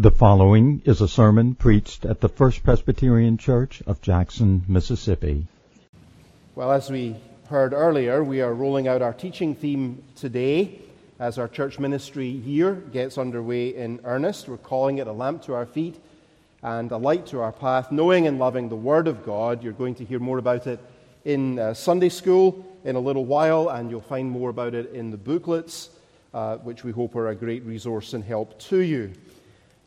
The following is a sermon preached at the First Presbyterian Church of Jackson, Mississippi. Well, as we heard earlier, we are rolling out our teaching theme today as our church ministry year gets underway in earnest. We're calling it a lamp to our feet and a light to our path, knowing and loving the Word of God. You're going to hear more about it in uh, Sunday school in a little while, and you'll find more about it in the booklets, uh, which we hope are a great resource and help to you.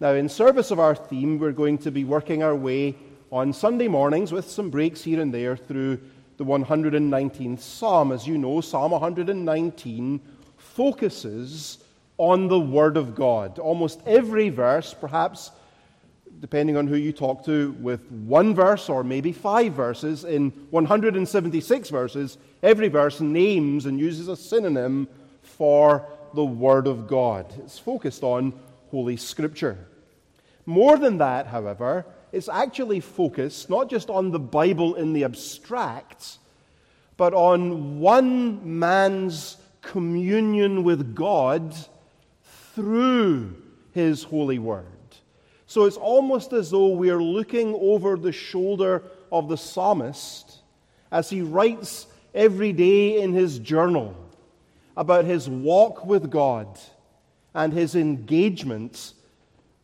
Now, in service of our theme, we're going to be working our way on Sunday mornings with some breaks here and there through the 119th Psalm. As you know, Psalm 119 focuses on the Word of God. Almost every verse, perhaps depending on who you talk to, with one verse or maybe five verses, in 176 verses, every verse names and uses a synonym for the Word of God. It's focused on Holy Scripture. More than that, however, it's actually focused not just on the Bible in the abstract, but on one man's communion with God through his holy word. So it's almost as though we are looking over the shoulder of the psalmist as he writes every day in his journal about his walk with God and his engagement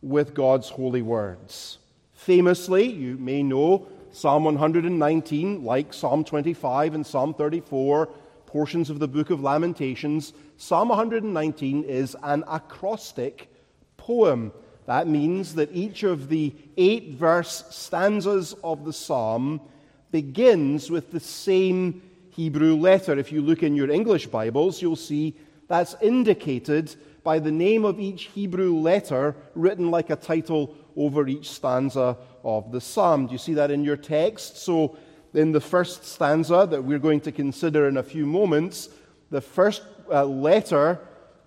with God's holy words. Famously, you may know Psalm 119, like Psalm 25 and Psalm 34, portions of the book of Lamentations, Psalm 119 is an acrostic poem. That means that each of the eight verse stanzas of the psalm begins with the same Hebrew letter. If you look in your English Bibles, you'll see that's indicated by the name of each Hebrew letter written like a title over each stanza of the psalm. Do you see that in your text? So, in the first stanza that we're going to consider in a few moments, the first uh, letter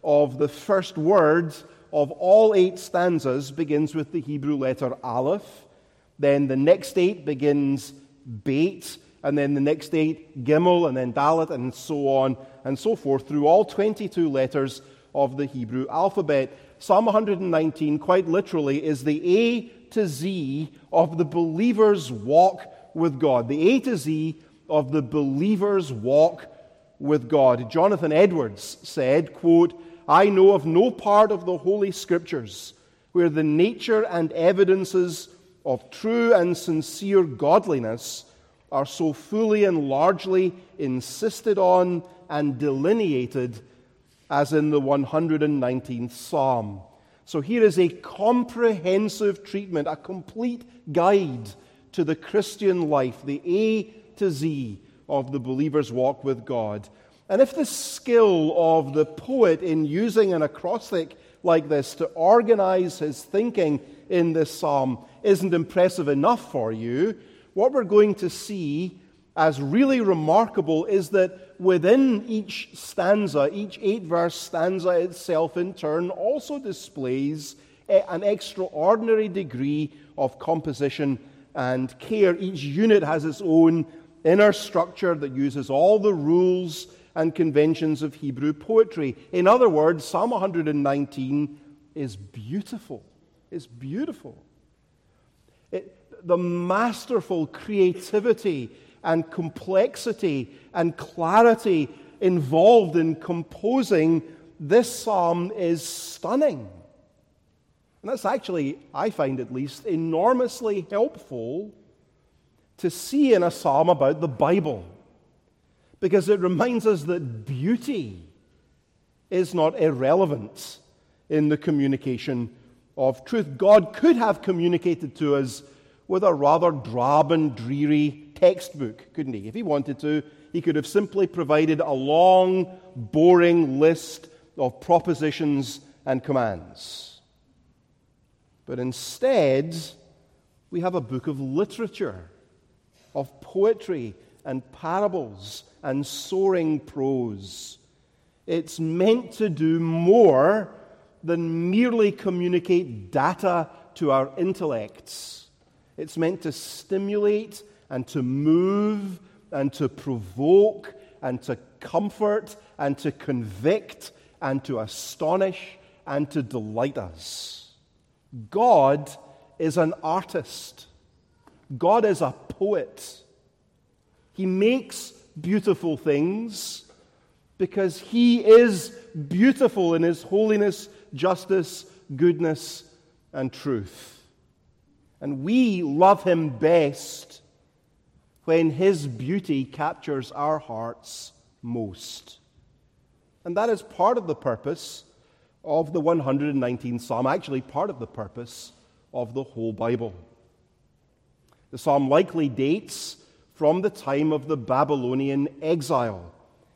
of the first word of all eight stanzas begins with the Hebrew letter Aleph. Then the next eight begins Beit, and then the next eight Gimel, and then Dalet, and so on and so forth through all 22 letters of the Hebrew alphabet. Psalm 119, quite literally, is the A to Z of the believer's walk with God. The A to Z of the believer's walk with God. Jonathan Edwards said, quote, I know of no part of the Holy Scriptures where the nature and evidences of true and sincere godliness are so fully and largely insisted on and delineated as in the 119th Psalm. So here is a comprehensive treatment, a complete guide to the Christian life, the A to Z of the believer's walk with God. And if the skill of the poet in using an acrostic like this to organize his thinking in this psalm isn't impressive enough for you, what we're going to see as really remarkable is that within each stanza, each eight verse stanza itself in turn also displays eh, an extraordinary degree of composition and care. Each unit has its own inner structure that uses all the rules and conventions of Hebrew poetry. In other words, Psalm 119 is beautiful. It's beautiful. It, the masterful creativity and complexity and clarity involved in composing this psalm is stunning. And that's actually, I find at least, enormously helpful to see in a psalm about the Bible. Because it reminds us that beauty is not irrelevant in the communication of truth. God could have communicated to us with a rather drab and dreary textbook, couldn't he? If he wanted to, he could have simply provided a long, boring list of propositions and commands. But instead, we have a book of literature, of poetry and parables and soaring prose. It's meant to do more than merely communicate data to our intellects. It's meant to stimulate and to move and to provoke and to comfort and to convict and to astonish and to delight us. God is an artist. God is a poet. He makes beautiful things because He is beautiful in His holiness, justice, goodness, and truth. And we love Him best when His beauty captures our hearts most. And that is part of the purpose of the 119th Psalm, actually, part of the purpose of the whole Bible. The psalm likely dates from the time of the Babylonian exile.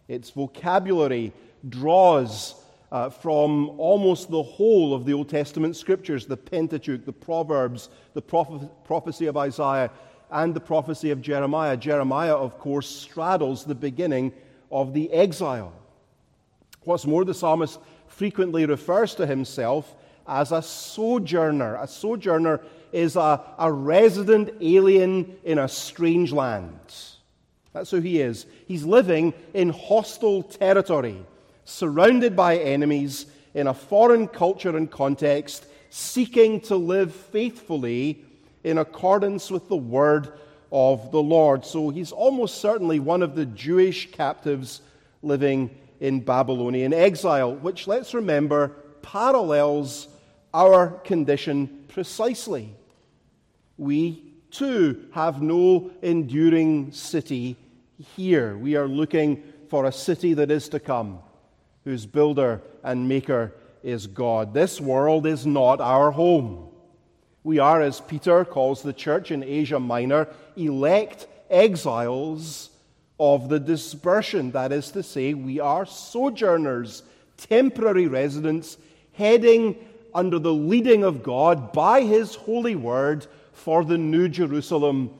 Its vocabulary draws uh, from almost the whole of the Old Testament scriptures the Pentateuch, the Proverbs, the proph- prophecy of Isaiah, and the prophecy of Jeremiah. Jeremiah, of course, straddles the beginning of the exile. What's more, the psalmist frequently refers to himself as a sojourner. A sojourner is a, a resident alien in a strange land. That's who he is. He's living in hostile territory, surrounded by enemies, in a foreign culture and context, seeking to live faithfully in accordance with the word of the Lord. So he's almost certainly one of the Jewish captives living in Babylonian exile, which, let's remember, parallels our condition precisely. We too have no enduring city here. We are looking for a city that is to come, whose builder and maker is God. This world is not our home. We are, as Peter calls the church in Asia Minor, elect exiles of the dispersion. That is to say, we are sojourners, temporary residents, heading under the leading of God by His holy word for the new Jerusalem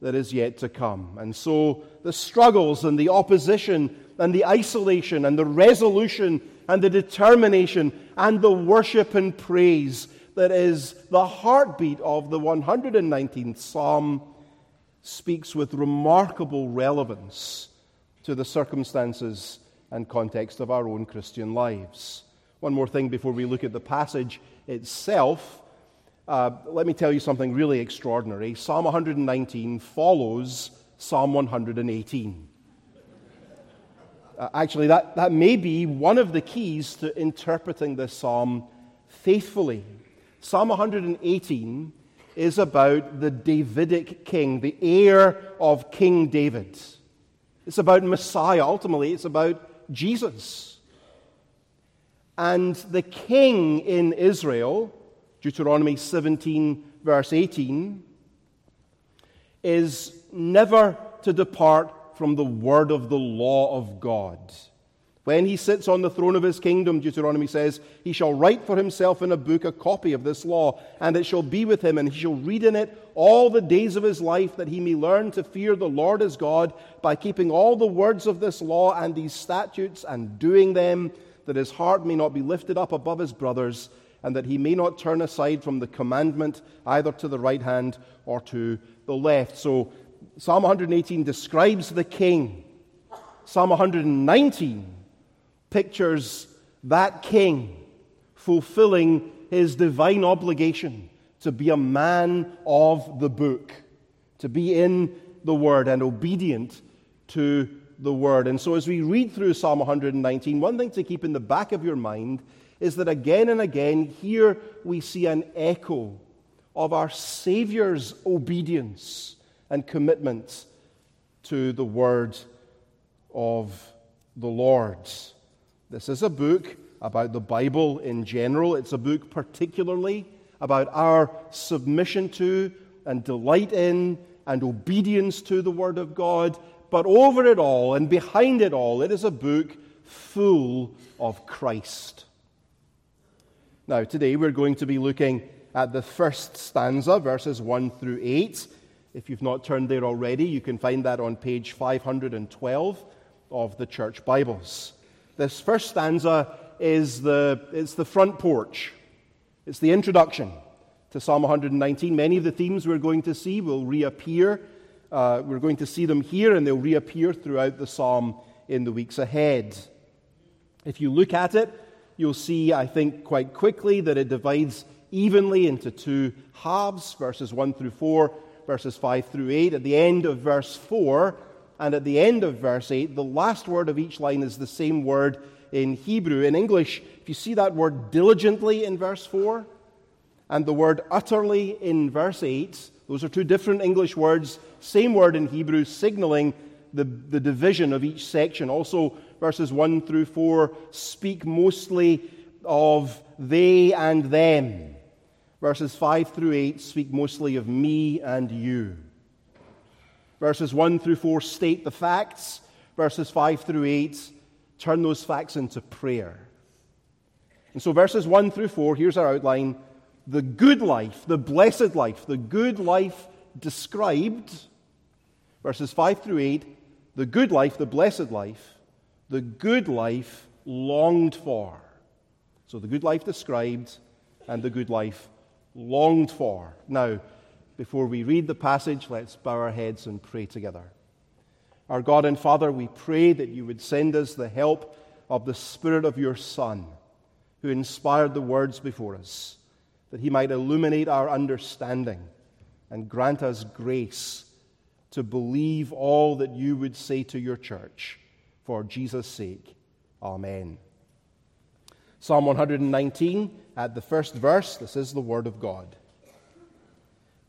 that is yet to come. And so the struggles and the opposition and the isolation and the resolution and the determination and the worship and praise that is the heartbeat of the 119th Psalm speaks with remarkable relevance to the circumstances and context of our own Christian lives. One more thing before we look at the passage itself. Uh, let me tell you something really extraordinary. Psalm 119 follows Psalm 118. Uh, actually, that, that may be one of the keys to interpreting this psalm faithfully. Psalm 118 is about the Davidic king, the heir of King David. It's about Messiah, ultimately, it's about Jesus. And the king in Israel, Deuteronomy 17, verse 18, is never to depart from the word of the law of God. When he sits on the throne of his kingdom, Deuteronomy says, he shall write for himself in a book a copy of this law, and it shall be with him, and he shall read in it all the days of his life, that he may learn to fear the Lord his God by keeping all the words of this law and these statutes and doing them, that his heart may not be lifted up above his brothers, and that he may not turn aside from the commandment either to the right hand or to the left. So, Psalm 118 describes the king. Psalm 119 pictures that king fulfilling his divine obligation to be a man of the book, to be in the word and obedient to the word. And so, as we read through Psalm 119, one thing to keep in the back of your mind is that again and again, here we see an echo of our Savior's obedience and commitment to the word of the Lord. This is a book about the Bible in general. It's a book particularly about our submission to and delight in and obedience to the Word of God. But over it all and behind it all, it is a book full of Christ. Now, today we're going to be looking at the first stanza, verses 1 through 8. If you've not turned there already, you can find that on page 512 of the Church Bibles. This first stanza is the, it's the front porch, it's the introduction to Psalm 119. Many of the themes we're going to see will reappear. Uh, we're going to see them here, and they'll reappear throughout the psalm in the weeks ahead. If you look at it, you'll see, I think, quite quickly that it divides evenly into two halves, verses 1 through 4, verses 5 through 8. At the end of verse 4 and at the end of verse 8, the last word of each line is the same word in Hebrew. In English, if you see that word diligently in verse 4 and the word utterly in verse 8, those are two different English words, same word in Hebrew, signaling the, the division of each section. Also, verses 1 through 4 speak mostly of they and them. Verses 5 through 8 speak mostly of me and you. Verses 1 through 4 state the facts. Verses 5 through 8 turn those facts into prayer. And so, verses 1 through 4, here's our outline the good life, the blessed life, the good life described. Verses 5 through 8, the good life, the blessed life, the good life longed for. So, the good life described and the good life longed for. Now, before we read the passage, let's bow our heads and pray together. Our God and Father, we pray that you would send us the help of the Spirit of your Son, who inspired the words before us, that he might illuminate our understanding and grant us grace to believe all that you would say to your church. For Jesus' sake. Amen. Psalm 119 at the first verse, this is the Word of God.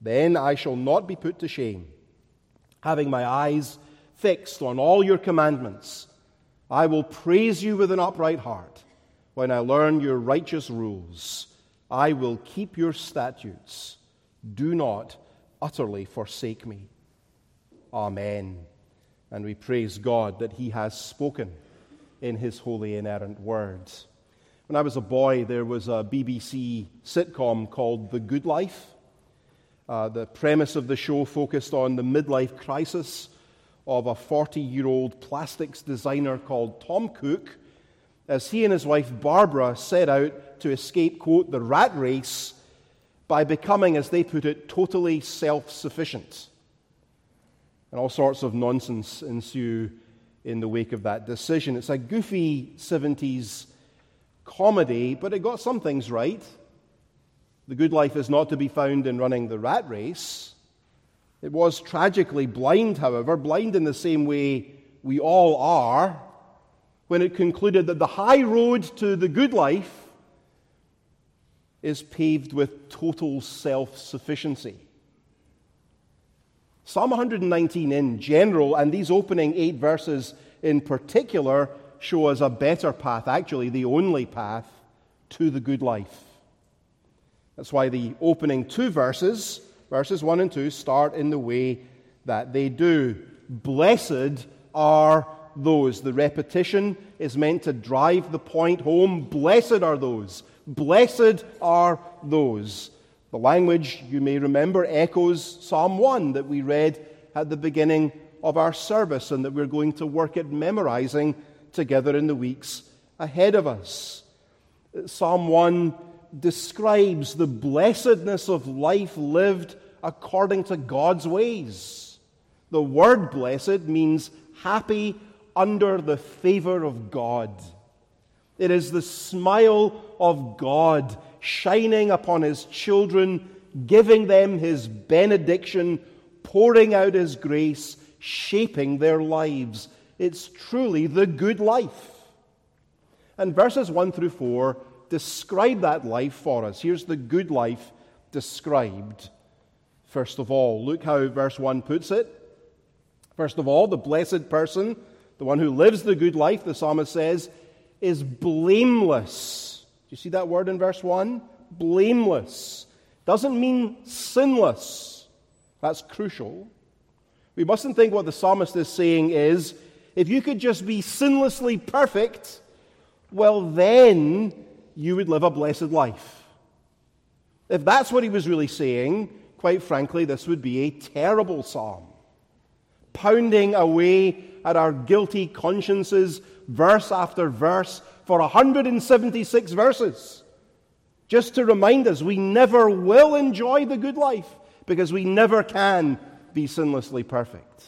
Then I shall not be put to shame. Having my eyes fixed on all your commandments, I will praise you with an upright heart when I learn your righteous rules. I will keep your statutes. Do not utterly forsake me. Amen. And we praise God that He has spoken in His holy, inerrant words. When I was a boy, there was a BBC sitcom called The Good Life. Uh, the premise of the show focused on the midlife crisis of a 40 year old plastics designer called Tom Good as he and his wife Barbara set out to escape, quote, the rat race by becoming, as they put it, totally self sufficient. And all sorts of nonsense ensue in the wake of that decision. It's a goofy 70s comedy, but it got some things right. The good life is not to be found in running the rat race. It was tragically blind, however, blind in the same way we all are, when it concluded that the high road to the good life is paved with total self sufficiency. Psalm 119 in general, and these opening eight verses in particular, show us a better path, actually, the only path to the good life. That's why the opening two verses, verses 1 and 2, start in the way that they do. Blessed are those. The repetition is meant to drive the point home. Blessed are those. Blessed are those. The language, you may remember, echoes Psalm 1 that we read at the beginning of our service and that we're going to work at memorizing together in the weeks ahead of us. Psalm 1 describes the blessedness of life lived according to God's ways. The word blessed means happy under the favor of God. It is the smile of God shining upon his children, giving them his benediction, pouring out his grace, shaping their lives. It's truly the good life. And verses 1 through 4 describe that life for us. Here's the good life described. First of all, look how verse 1 puts it. First of all, the blessed person, the one who lives the good life, the psalmist says, is blameless. Do you see that word in verse 1? Blameless. Doesn't mean sinless. That's crucial. We mustn't think what the psalmist is saying is if you could just be sinlessly perfect, well, then you would live a blessed life. If that's what he was really saying, quite frankly, this would be a terrible psalm. Pounding away at our guilty consciences, verse after verse, for 176 verses. Just to remind us, we never will enjoy the good life because we never can be sinlessly perfect.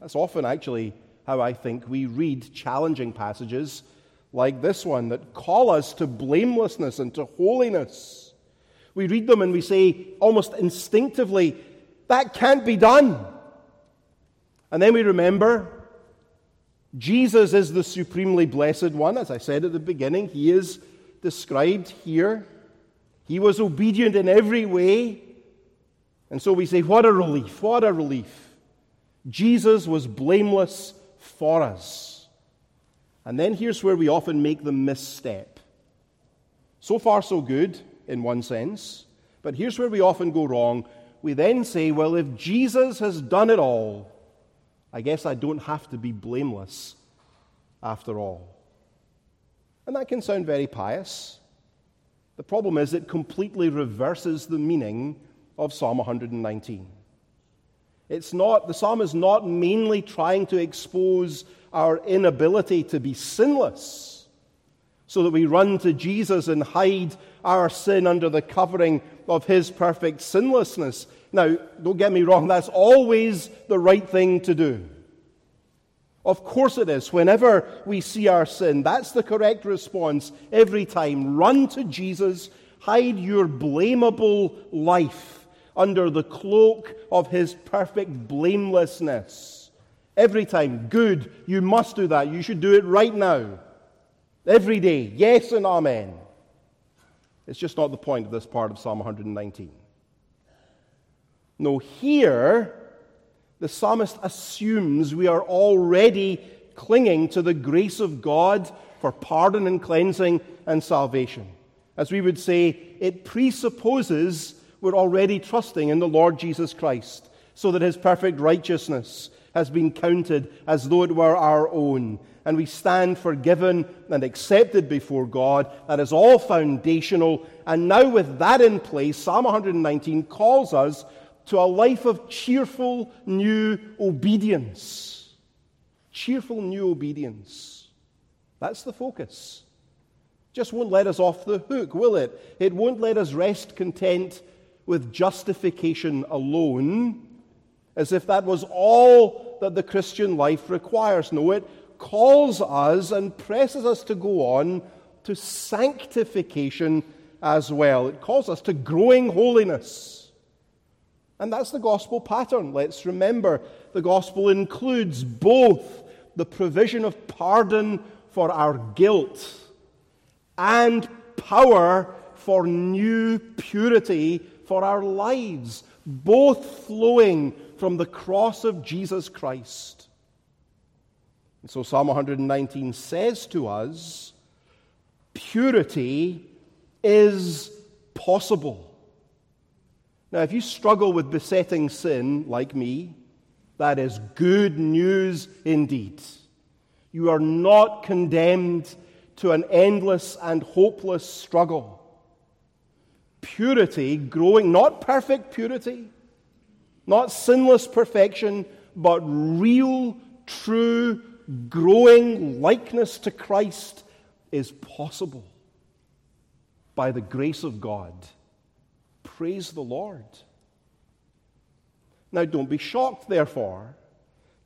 That's often actually how I think we read challenging passages like this one that call us to blamelessness and to holiness. We read them and we say almost instinctively, that can't be done. And then we remember Jesus is the supremely blessed one. As I said at the beginning, he is described here. He was obedient in every way. And so we say, what a relief, what a relief. Jesus was blameless for us. And then here's where we often make the misstep. So far, so good, in one sense. But here's where we often go wrong. We then say, well, if Jesus has done it all, I guess I don't have to be blameless after all. And that can sound very pious. The problem is, it completely reverses the meaning of Psalm 119. It's not, the psalm is not mainly trying to expose our inability to be sinless so that we run to Jesus and hide our sin under the covering of his perfect sinlessness. Now, don't get me wrong, that's always the right thing to do. Of course it is. Whenever we see our sin, that's the correct response every time. Run to Jesus, hide your blamable life under the cloak of his perfect blamelessness. Every time, good, you must do that. You should do it right now. Every day, yes and amen. It's just not the point of this part of Psalm 119. No, here, the psalmist assumes we are already clinging to the grace of God for pardon and cleansing and salvation. As we would say, it presupposes we're already trusting in the Lord Jesus Christ, so that his perfect righteousness has been counted as though it were our own. And we stand forgiven and accepted before God. That is all foundational. And now, with that in place, Psalm 119 calls us to a life of cheerful new obedience. Cheerful new obedience. That's the focus. Just won't let us off the hook, will it? It won't let us rest content with justification alone, as if that was all that the Christian life requires. No, it calls us and presses us to go on to sanctification as well. It calls us to growing holiness. And that's the gospel pattern. Let's remember the gospel includes both the provision of pardon for our guilt and power for new purity for our lives, both flowing from the cross of Jesus Christ. And so Psalm 119 says to us purity is possible. Now, if you struggle with besetting sin like me, that is good news indeed. You are not condemned to an endless and hopeless struggle purity growing, not perfect purity, not sinless perfection, but real, true, growing likeness to Christ is possible by the grace of God. Praise the Lord. Now, don't be shocked, therefore,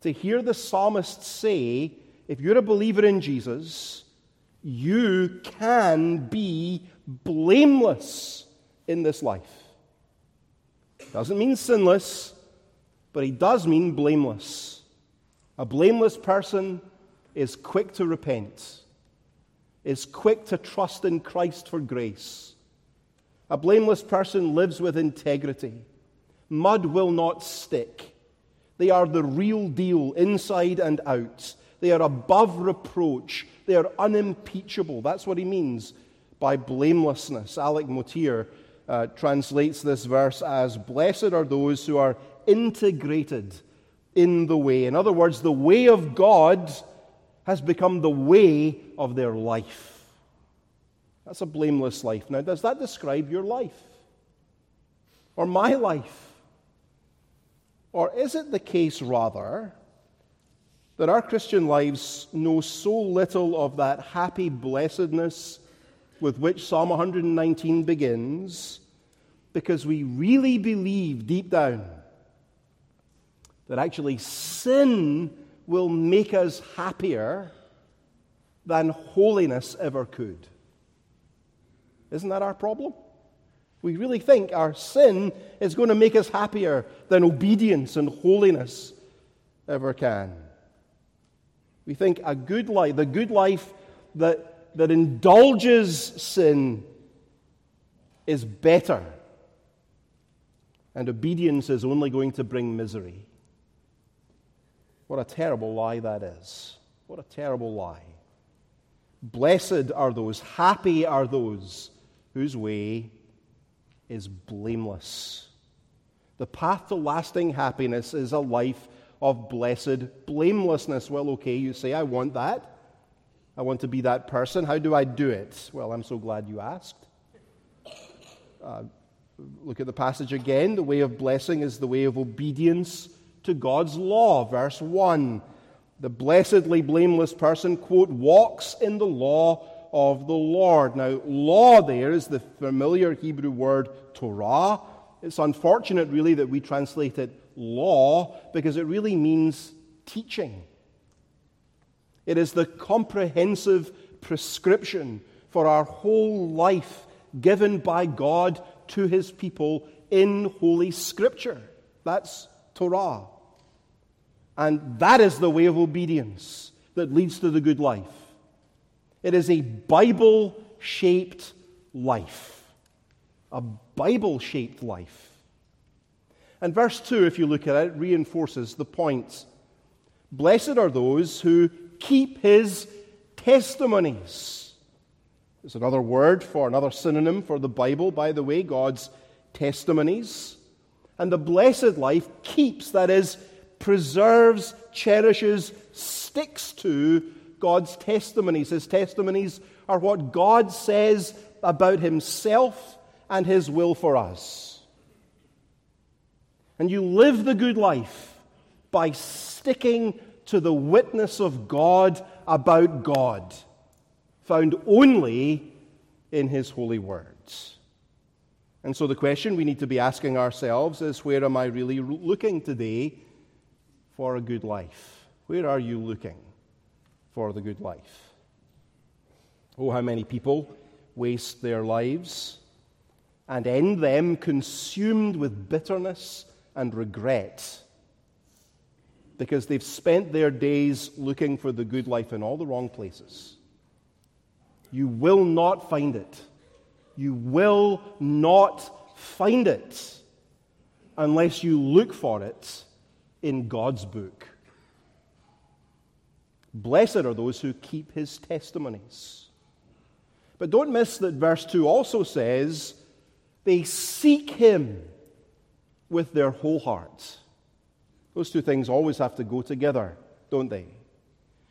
to hear the psalmist say if you're a believer in Jesus, you can be blameless in this life. Doesn't mean sinless, but he does mean blameless. A blameless person is quick to repent, is quick to trust in Christ for grace. A blameless person lives with integrity. Mud will not stick. They are the real deal inside and out. They are above reproach. They are unimpeachable. That's what he means by blamelessness. Alec Motyer uh, translates this verse as Blessed are those who are integrated in the way. In other words, the way of God has become the way of their life. That's a blameless life. Now, does that describe your life? Or my life? Or is it the case, rather, that our Christian lives know so little of that happy blessedness with which Psalm 119 begins because we really believe deep down that actually sin will make us happier than holiness ever could. Isn't that our problem? We really think our sin is going to make us happier than obedience and holiness ever can. We think a good life, the good life that, that indulges sin, is better. And obedience is only going to bring misery. What a terrible lie that is. What a terrible lie. Blessed are those, happy are those whose way is blameless. The path to lasting happiness is a life of blessed blamelessness. Well, okay, you say, I want that. I want to be that person. How do I do it? Well, I'm so glad you asked. Uh, look at the passage again. The way of blessing is the way of obedience to God's law. Verse 1. The blessedly blameless person, quote, walks in the law of the Lord. Now, law there is the familiar Hebrew word Torah. It's unfortunate, really, that we translate it law because it really means teaching. It is the comprehensive prescription for our whole life given by God to his people in Holy Scripture. That's Torah. And that is the way of obedience that leads to the good life. It is a Bible shaped life. A Bible shaped life. And verse 2, if you look at it, reinforces the point. Blessed are those who keep his testimonies. It's another word for another synonym for the Bible, by the way, God's testimonies. And the blessed life keeps, that is, preserves, cherishes, sticks to God's testimonies. His testimonies are what God says about himself and his will for us. And you live the good life by sticking to the witness of God about God, found only in his holy words. And so the question we need to be asking ourselves is where am I really looking today for a good life? Where are you looking for the good life? Oh, how many people waste their lives and end them consumed with bitterness and regret because they've spent their days looking for the good life in all the wrong places. You will not find it. You will not find it unless you look for it in God's book. Blessed are those who keep his testimonies. But don't miss that verse 2 also says they seek him with their whole heart. Those two things always have to go together, don't they?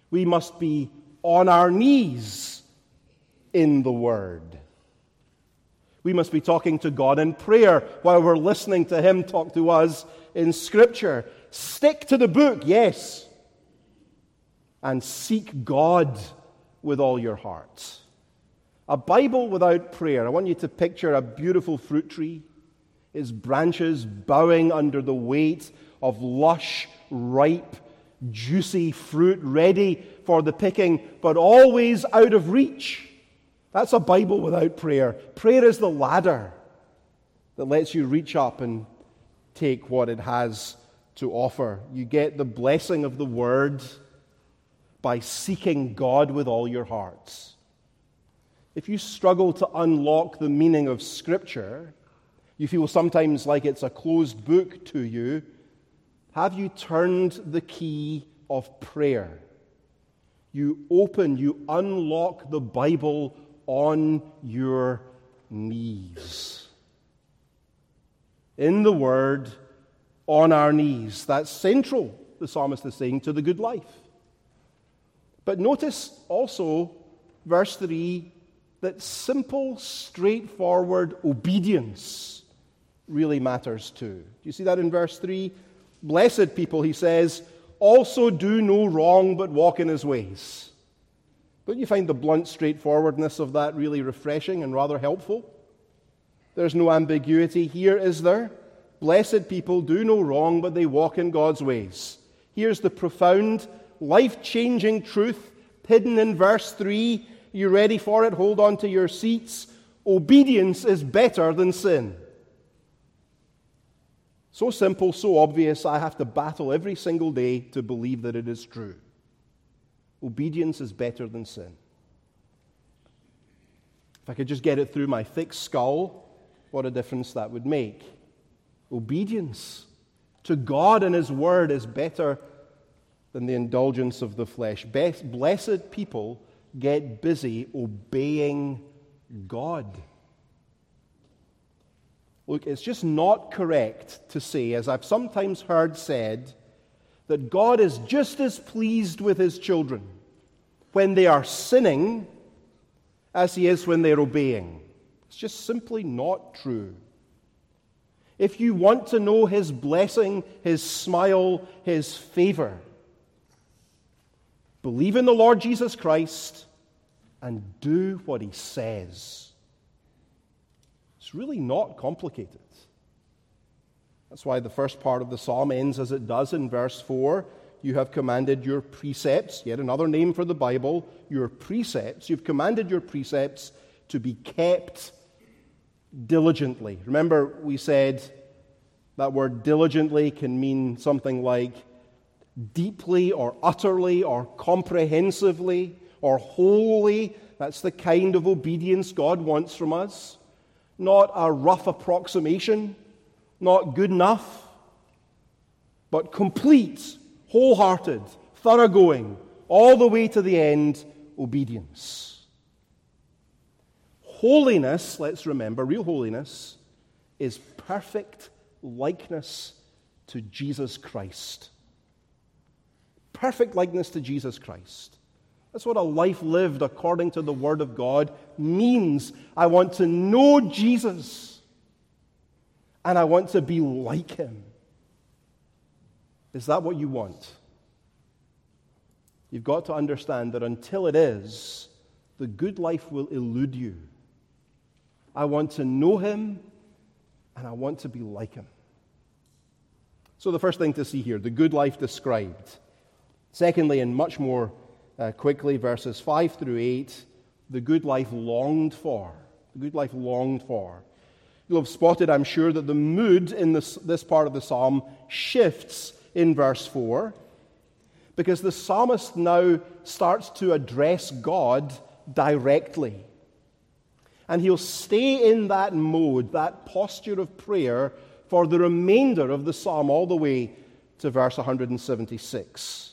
We must be on our knees in the Word. We must be talking to God in prayer while we're listening to Him talk to us in Scripture. Stick to the book, yes, and seek God with all your heart. A Bible without prayer. I want you to picture a beautiful fruit tree, its branches bowing under the weight of lush, ripe, juicy fruit ready for the picking, but always out of reach. That's a Bible without prayer. Prayer is the ladder that lets you reach up and take what it has to offer. You get the blessing of the word by seeking God with all your hearts. If you struggle to unlock the meaning of Scripture, you feel sometimes like it's a closed book to you, have you turned the key of prayer? You open, you unlock the Bible on your knees. In the Word, on our knees. That's central, the psalmist is saying, to the good life. But notice also verse 3 that simple, straightforward obedience really matters too. Do you see that in verse 3? Blessed people, he says, also do no wrong but walk in his ways. Don't you find the blunt straightforwardness of that really refreshing and rather helpful? There's no ambiguity here, is there? Blessed people do no wrong, but they walk in God's ways. Here's the profound, life changing truth hidden in verse 3. You ready for it? Hold on to your seats. Obedience is better than sin. So simple, so obvious, I have to battle every single day to believe that it is true. Obedience is better than sin. If I could just get it through my thick skull, what a difference that would make. Obedience to God and His Word is better than the indulgence of the flesh. Blessed people get busy obeying God. Look, it's just not correct to say, as I've sometimes heard said, that God is just as pleased with his children when they are sinning as he is when they're obeying. It's just simply not true. If you want to know his blessing, his smile, his favor, believe in the Lord Jesus Christ and do what he says. It's really not complicated. That's why the first part of the psalm ends as it does in verse 4. You have commanded your precepts, yet another name for the Bible, your precepts. You've commanded your precepts to be kept diligently. Remember, we said that word diligently can mean something like deeply or utterly or comprehensively or wholly. That's the kind of obedience God wants from us not a rough approximation, not good enough, but complete, wholehearted, thoroughgoing, all the way to the end obedience. Holiness, let's remember, real holiness is perfect likeness to Jesus Christ. Perfect likeness to Jesus Christ. That's what a life lived according to the Word of God means. I want to know Jesus, and I want to be like Him. Is that what you want? You've got to understand that until it is, the good life will elude you. I want to know Him, and I want to be like Him. So, the first thing to see here, the good life described. Secondly, and much more uh, quickly, verses 5 through 8, the good life longed for. The good life longed for. You'll have spotted, I'm sure, that the mood in this, this part of the psalm shifts in verse 4 because the psalmist now starts to address God directly. And he'll stay in that mode, that posture of prayer, for the remainder of the psalm, all the way to verse 176.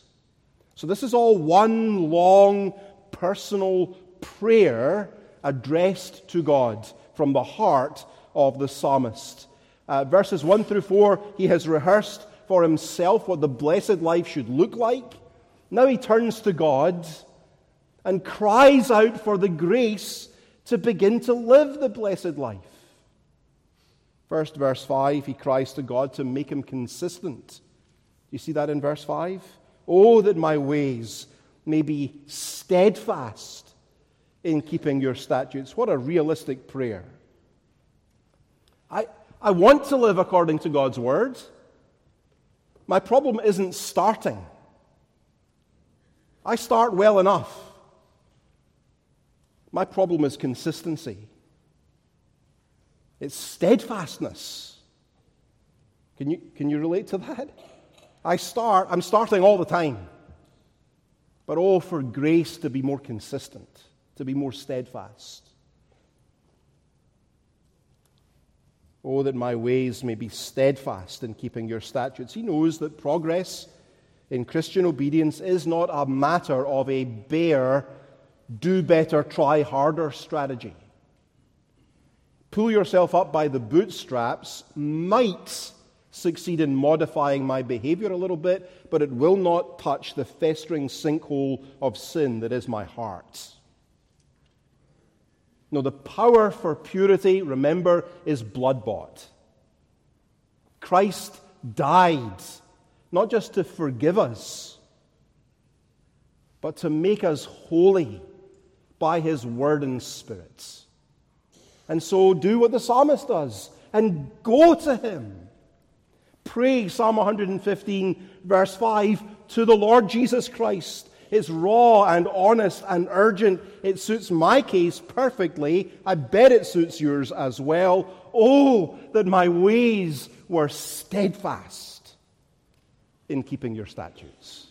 So, this is all one long personal prayer addressed to God from the heart of the psalmist. Uh, verses 1 through 4, he has rehearsed for himself what the blessed life should look like. Now he turns to God and cries out for the grace to begin to live the blessed life. First, verse 5, he cries to God to make him consistent. Do you see that in verse 5? Oh, that my ways may be steadfast in keeping your statutes. What a realistic prayer. I, I want to live according to God's word. My problem isn't starting. I start well enough. My problem is consistency. It's steadfastness. Can you, can you relate to that? I start, I'm starting all the time. But oh, for grace to be more consistent, to be more steadfast. Oh, that my ways may be steadfast in keeping your statutes. He knows that progress in Christian obedience is not a matter of a bare, do better, try harder strategy. Pull yourself up by the bootstraps might succeed in modifying my behavior a little bit, but it will not touch the festering sinkhole of sin that is my heart. No, the power for purity, remember, is blood bought. Christ died, not just to forgive us, but to make us holy by his word and spirit. And so do what the psalmist does and go to him. Pray, Psalm 115, verse 5, to the Lord Jesus Christ. It's raw and honest and urgent. It suits my case perfectly. I bet it suits yours as well. Oh, that my ways were steadfast in keeping your statutes.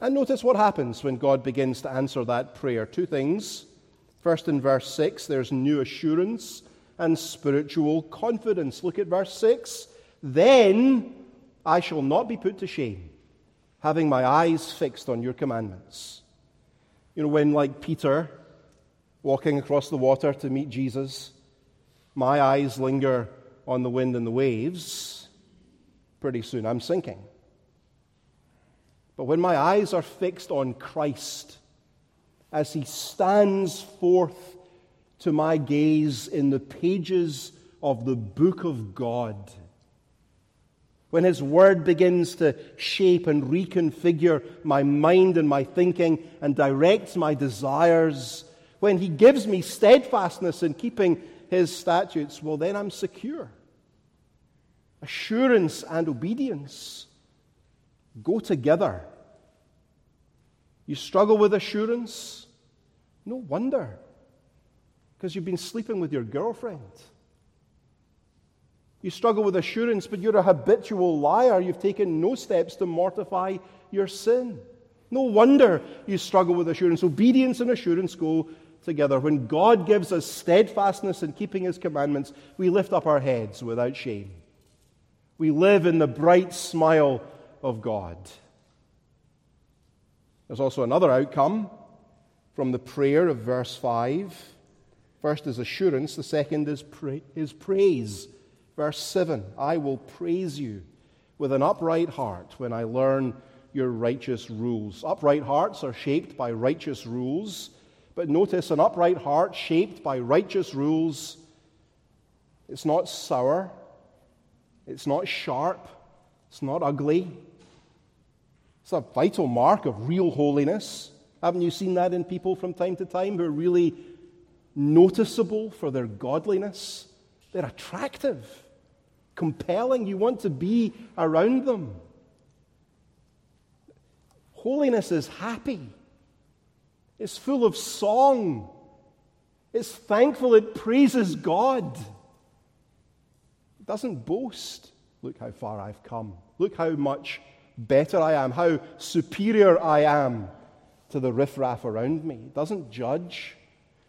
And notice what happens when God begins to answer that prayer. Two things. First, in verse 6, there's new assurance and spiritual confidence. Look at verse 6. Then I shall not be put to shame, having my eyes fixed on your commandments. You know, when, like Peter, walking across the water to meet Jesus, my eyes linger on the wind and the waves, pretty soon I'm sinking. But when my eyes are fixed on Christ, as he stands forth to my gaze in the pages of the book of God, when His Word begins to shape and reconfigure my mind and my thinking and directs my desires, when He gives me steadfastness in keeping His statutes, well, then I'm secure. Assurance and obedience go together. You struggle with assurance? No wonder, because you've been sleeping with your girlfriend. You struggle with assurance, but you're a habitual liar. You've taken no steps to mortify your sin. No wonder you struggle with assurance. Obedience and assurance go together. When God gives us steadfastness in keeping His commandments, we lift up our heads without shame. We live in the bright smile of God. There's also another outcome from the prayer of verse 5. First is assurance, the second is, pra- is praise. Verse 7 I will praise you with an upright heart when I learn your righteous rules. Upright hearts are shaped by righteous rules, but notice an upright heart shaped by righteous rules, it's not sour, it's not sharp, it's not ugly. It's a vital mark of real holiness. Haven't you seen that in people from time to time who are really noticeable for their godliness? They're attractive, compelling. You want to be around them. Holiness is happy, it's full of song, it's thankful, it praises God. It doesn't boast. Look how far I've come. Look how much better I am, how superior I am to the riffraff around me. It doesn't judge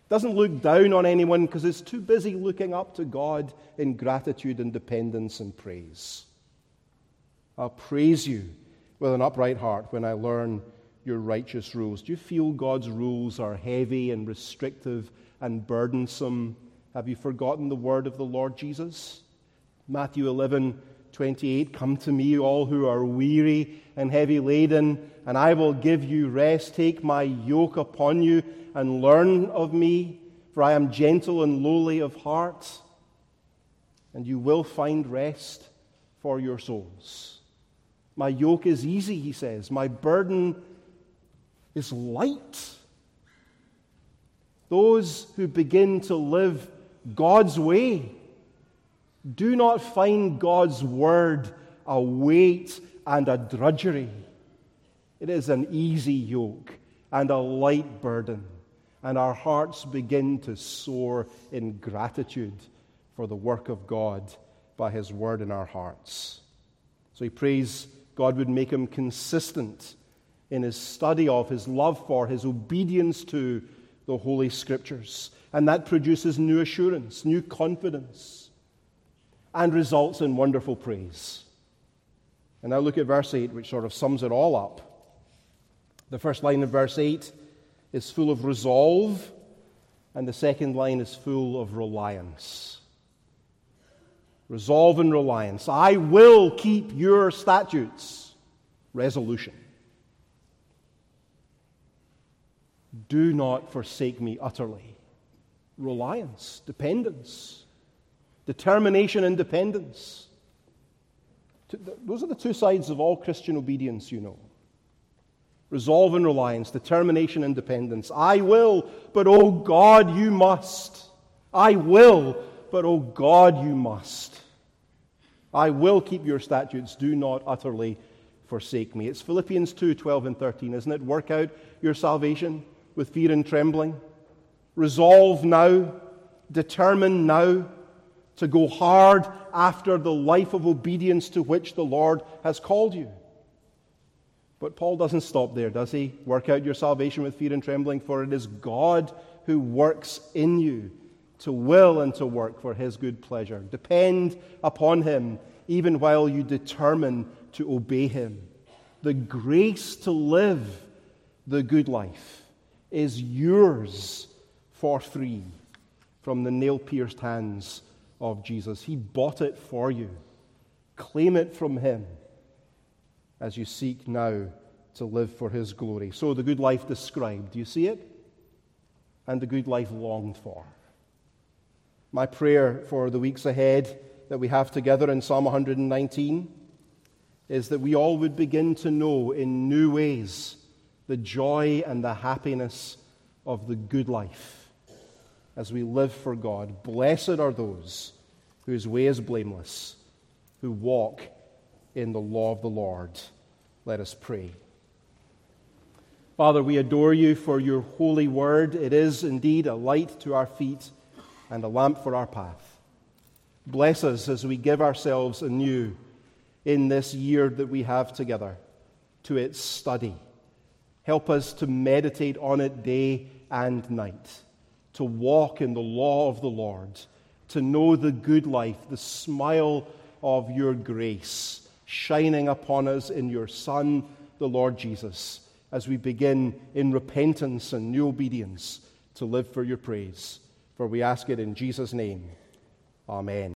doesn't look down on anyone because it's too busy looking up to God in gratitude and dependence and praise. I'll praise you with an upright heart when I learn your righteous rules. Do you feel God's rules are heavy and restrictive and burdensome? Have you forgotten the word of the Lord Jesus? Matthew 11, 28 Come to me, all who are weary and heavy laden, and I will give you rest. Take my yoke upon you and learn of me, for I am gentle and lowly of heart, and you will find rest for your souls. My yoke is easy, he says. My burden is light. Those who begin to live God's way do not find God's word a weight and a drudgery. It is an easy yoke and a light burden and our hearts begin to soar in gratitude for the work of God by His word in our hearts. So he prays God would make him consistent in his study of, his love for, his obedience to the Holy Scriptures. And that produces new assurance, new confidence, and results in wonderful praise. And now look at verse 8, which sort of sums it all up. The first line of verse 8 is full of resolve, and the second line is full of reliance. Resolve and reliance. I will keep your statutes. Resolution. Do not forsake me utterly. reliance, dependence, determination, and dependence. Those are the two sides of all Christian obedience, you know. Resolve and reliance, determination and dependence. I will, but oh God, you must. I will, but oh God, you must. I will keep your statutes. Do not utterly forsake me. It's Philippians 2 12 and 13, isn't it? Work out your salvation with fear and trembling. Resolve now, determine now to go hard after the life of obedience to which the Lord has called you. But Paul doesn't stop there, does he? Work out your salvation with fear and trembling, for it is God who works in you to will and to work for his good pleasure. Depend upon him even while you determine to obey him. The grace to live the good life is yours for free from the nail pierced hands of Jesus. He bought it for you. Claim it from him as you seek now to live for his glory. So, the good life described, do you see it? And the good life longed for. My prayer for the weeks ahead that we have together in Psalm 119 is that we all would begin to know in new ways the joy and the happiness of the good life as we live for God. Blessed are those whose way is blameless, who walk in the law of the Lord. Let us pray. Father, we adore you for your holy word. It is indeed a light to our feet and a lamp for our path. Bless us as we give ourselves anew in this year that we have together to its study. Help us to meditate on it day and night, to walk in the law of the Lord to know the good life, the smile of your grace shining upon us in your Son, the Lord Jesus, as we begin in repentance and new obedience to live for your praise. For we ask it in Jesus' name. Amen.